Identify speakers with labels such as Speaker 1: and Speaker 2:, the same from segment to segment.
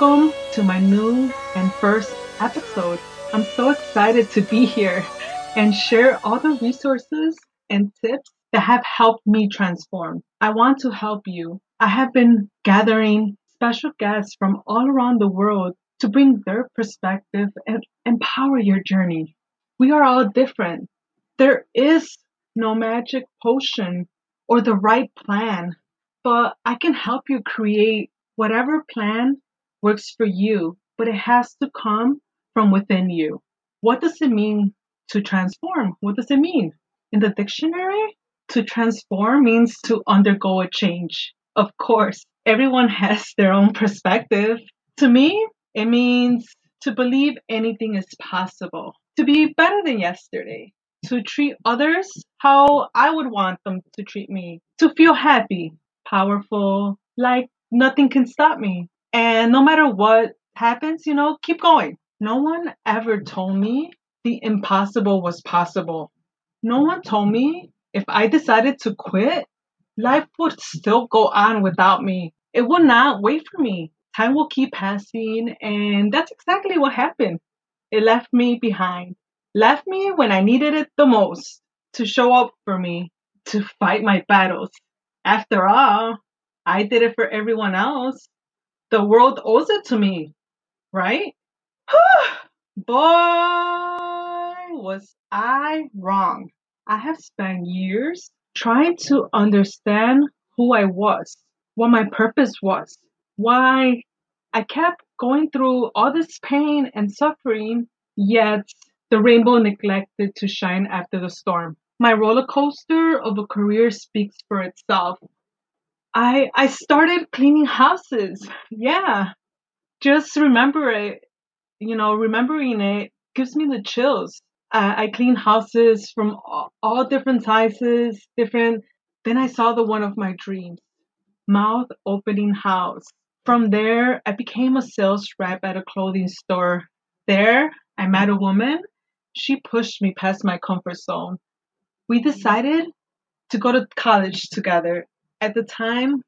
Speaker 1: Welcome to my new and first episode. I'm so excited to be here and share all the resources and tips that have helped me transform. I want to help you. I have been gathering special guests from all around the world to bring their perspective and empower your journey. We are all different. There is no magic potion or the right plan, but I can help you create whatever plan works for you, but it has to come from within you. What does it mean to transform? What does it mean? In the dictionary, to transform means to undergo a change. Of course, everyone has their own perspective. To me, it means to believe anything is possible, to be better than yesterday, to treat others how I would want them to treat me, to feel happy, powerful, like nothing can stop me. And no matter what happens, you know, keep going. No one ever told me the impossible was possible. No one told me if I decided to quit, life would still go on without me. It would not wait for me. Time will keep passing, and that's exactly what happened. It left me behind. Left me when I needed it the most to show up for me, to fight my battles. After all, I did it for everyone else. The world owes it to me, right? Boy, was I wrong. I have spent years trying to understand who I was, what my purpose was, why I kept going through all this pain and suffering, yet the rainbow neglected to shine after the storm. My roller coaster of a career speaks for itself. I I started cleaning houses. Yeah. Just remember it, you know, remembering it gives me the chills. I, I clean houses from all, all different sizes, different. Then I saw the one of my dreams, mouth opening house. From there, I became a sales rep at a clothing store. There, I met a woman. She pushed me past my comfort zone. We decided to go to college together. At the time,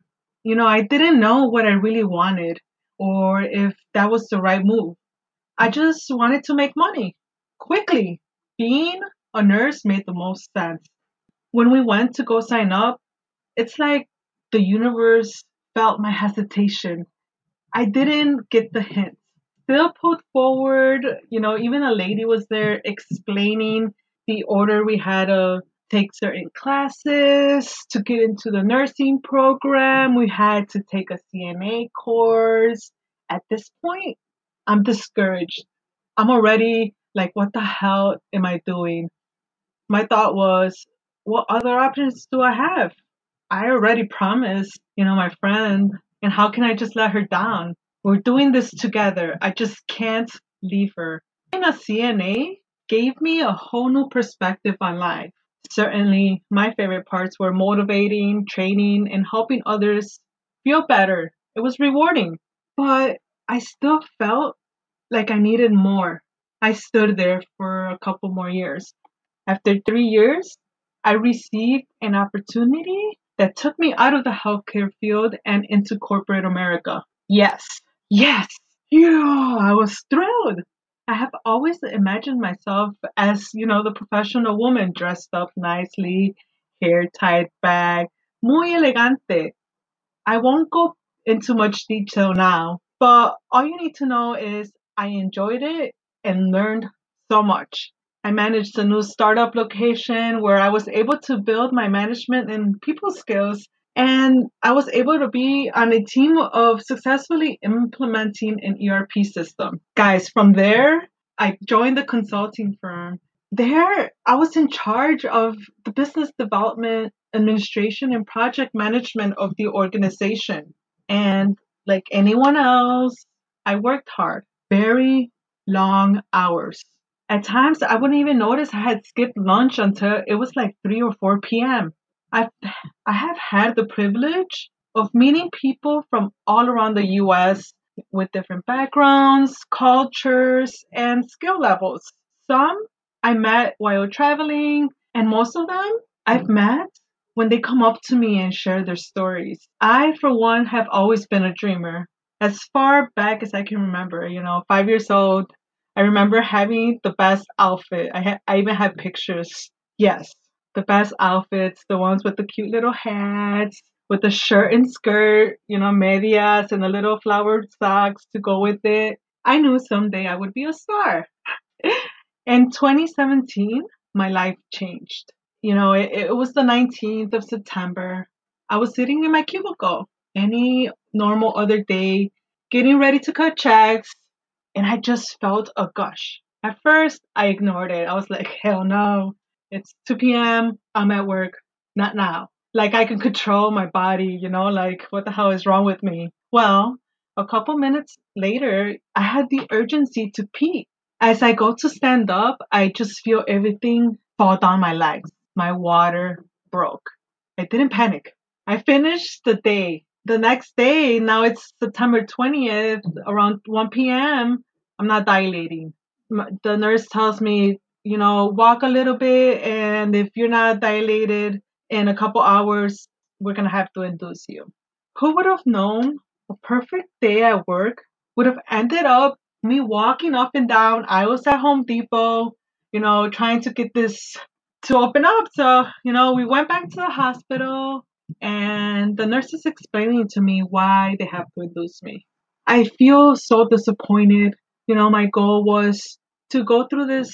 Speaker 1: you know, I didn't know what I really wanted or if that was the right move. I mm. just wanted to make money quickly. Being a nurse made the most sense. When we went to go sign up, it's like the universe felt my hesitation. I didn't get the hint. Still put forward, you know, even a lady was there explaining the order we had to take certain classes to get into the nursing program. We had to take a CNA course. At this point, I'm discouraged. I'm already like, what the hell am I doing? My thought was, what other options do I have? I already promised, you know, my friend, and how can I just let her down? We're doing this together. I just can't leave her. Being a CNA gave me a whole new perspective on life. Certainly, my favorite parts were motivating, training, and helping others feel better. It was rewarding, but I still felt like I needed more. I stood there for a couple more years. After three years, I received an opportunity that took me out of the healthcare field and into corporate America. Yes, yes, yeah, I was thrilled. I have always imagined myself as, you know, the professional woman dressed up nicely, hair tied back, muy elegante. I won't go into much detail now, but all you need to know is I enjoyed it and learned so much. I managed a new startup location where I was able to build my management and people skills. And I was able to be on a team of successfully implementing an ERP system. Guys, from there, I joined the consulting firm. There, I was in charge of the business development, administration, and project management of the organization. And like anyone else, I worked hard, very long hours. At times, I wouldn't even notice I had skipped lunch until it was like 3 or 4 p.m. I've, I have had the privilege of meeting people from all around the US with different backgrounds, cultures, and skill levels. Some I met while traveling, and most of them I've met when they come up to me and share their stories. I, for one, have always been a dreamer. as far back as I can remember, you know, five years old, I remember having the best outfit. I had, I even had pictures. Yes, the best outfits, the ones with the cute little hats, with the shirt and skirt, you know, medias and the little flowered socks to go with it. I knew someday I would be a star. In 2017, my life changed. You know, it, it was the 19th of September. I was sitting in my cubicle any normal other day, getting ready to cut checks, and I just felt a gush. At first, I ignored it. I was like, hell no. It's 2 p.m. I'm at work. Not now. Like I can control my body, you know, like what the hell is wrong with me? Well, a couple minutes later, I had the urgency to pee. As I go to stand up, I just feel everything fall down my legs. My water broke. I didn't panic. I finished the day. The next day, now it's September 20th, around 1 p.m. I'm not dilating. The nurse tells me, you know, walk a little bit, and if you're not dilated in a couple hours, we're gonna have to induce you. Who would have known a perfect day at work would have ended up me walking up and down I was at Home Depot, you know, trying to get this to open up. So, you know, we went back to the hospital and the nurse is explaining to me why they have to induce me. I feel so disappointed. You know, my goal was to go through this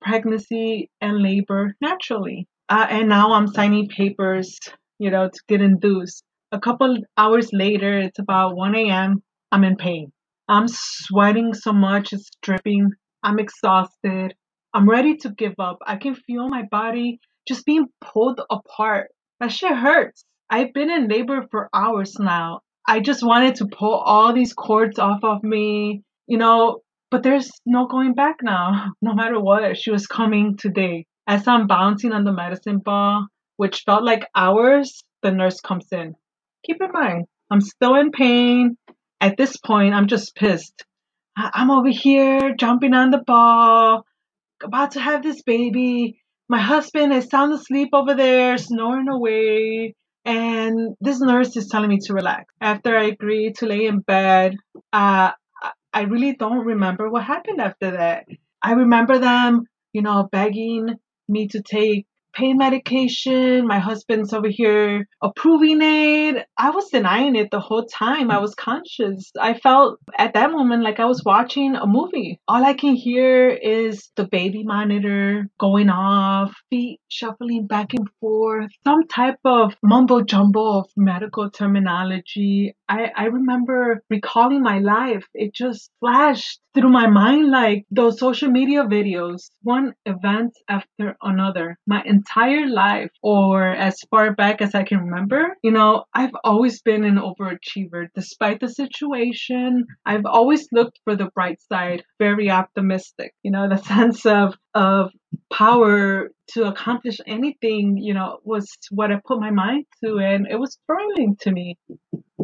Speaker 1: pregnancy and labor naturally. Uh, and now I'm signing papers, you know, to get induced. A couple hours later, it's about 1 a.m. I'm in pain. I'm sweating so much, it's dripping. I'm exhausted. I'm ready to give up. I can feel my body just being pulled apart. That shit hurts. I've been in labor for hours now. I just wanted to pull all these cords off of me, you know, but there's no going back now. No matter what, she was coming today. As I'm bouncing on the medicine ball, which felt like hours, the nurse comes in. Keep in mind, I'm still in pain. At this point, I'm just pissed. I'm over here jumping on the ball, about to have this baby. My husband is sound asleep over there, snoring away. And this nurse is telling me to relax. After I agree to lay in bed, uh, I really don't remember what happened after that. I remember them, you know, begging me to take pain medication. My husband's over here approving it. I was denying it the whole time. I hmm. was conscious. I felt at that moment like I was watching a movie. All I can hear is the baby monitor going off, feet shuffling back and forth, some type of mumbo jumbo of medical terminology. I, I remember recalling my life. It just flashed through my mind like those social media videos, one event after another. My entire life, or as far back as I can remember, you know, I've always been an overachiever. Despite the situation, I've always looked for the bright side, very optimistic, you know, the sense of, of power to accomplish anything, you know, was what I put my mind to, and it was thrilling to me.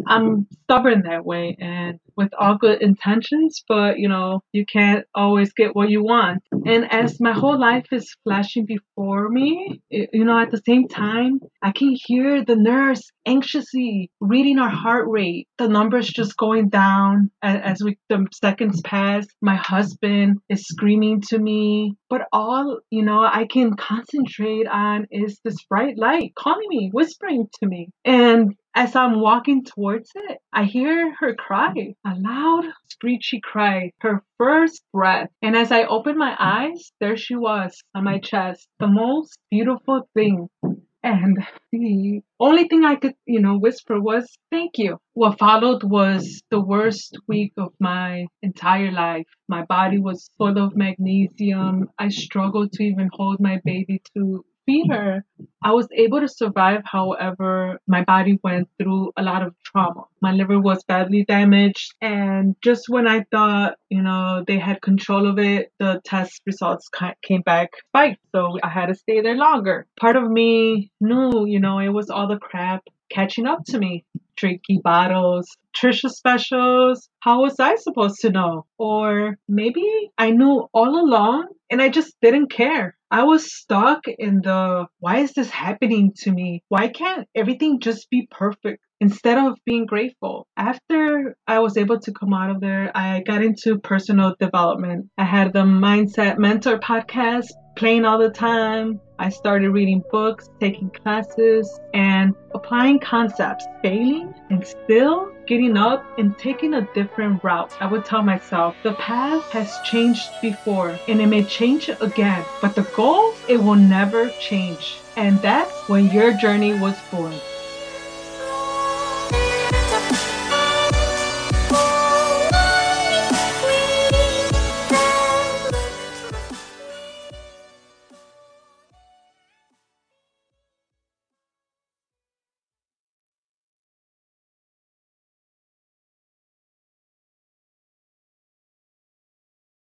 Speaker 1: I'm stubborn that way and with all good intentions, but you know, you can't always get what you want. And as my whole life is flashing before me, you know, at the same time, I can hear the nurse anxiously reading our heart rate, the numbers just going down as, as we the seconds pass. My husband is screaming to me, but all you know I can concentrate on is this bright light calling me, whispering to me, and as I'm walking towards it, I hear her cry, a loud, screechy cry, her first breath. And as I open my eyes, there she was on my chest, the most beautiful thing. And the only thing I could, you know, whisper was, thank you. What followed was the worst week of my entire life. My body was full of magnesium. I struggled to even hold my baby to feed. I was able to survive, however, my body went through a lot of trauma. My liver was badly damaged, and just when I thought, you know, they had control of it, the test results came back spiked, so I had to stay there longer. Part of me knew, you know, it was all the crap catching up to me. Tricky bottles, Trisha specials. How was I supposed to know? Or maybe I knew all along and I just didn't care. I was stuck in the why is this happening to me? Why can't everything just be perfect? instead of being grateful. After I was able to come out of there, I got into personal development. I had the Mindset Mentor podcast playing all the time. I started reading books, taking classes, and applying concepts, failing and still getting up and taking a different route. I would tell myself the path has changed before and it may change again, but the goal, it will never change. And that's when your journey was born.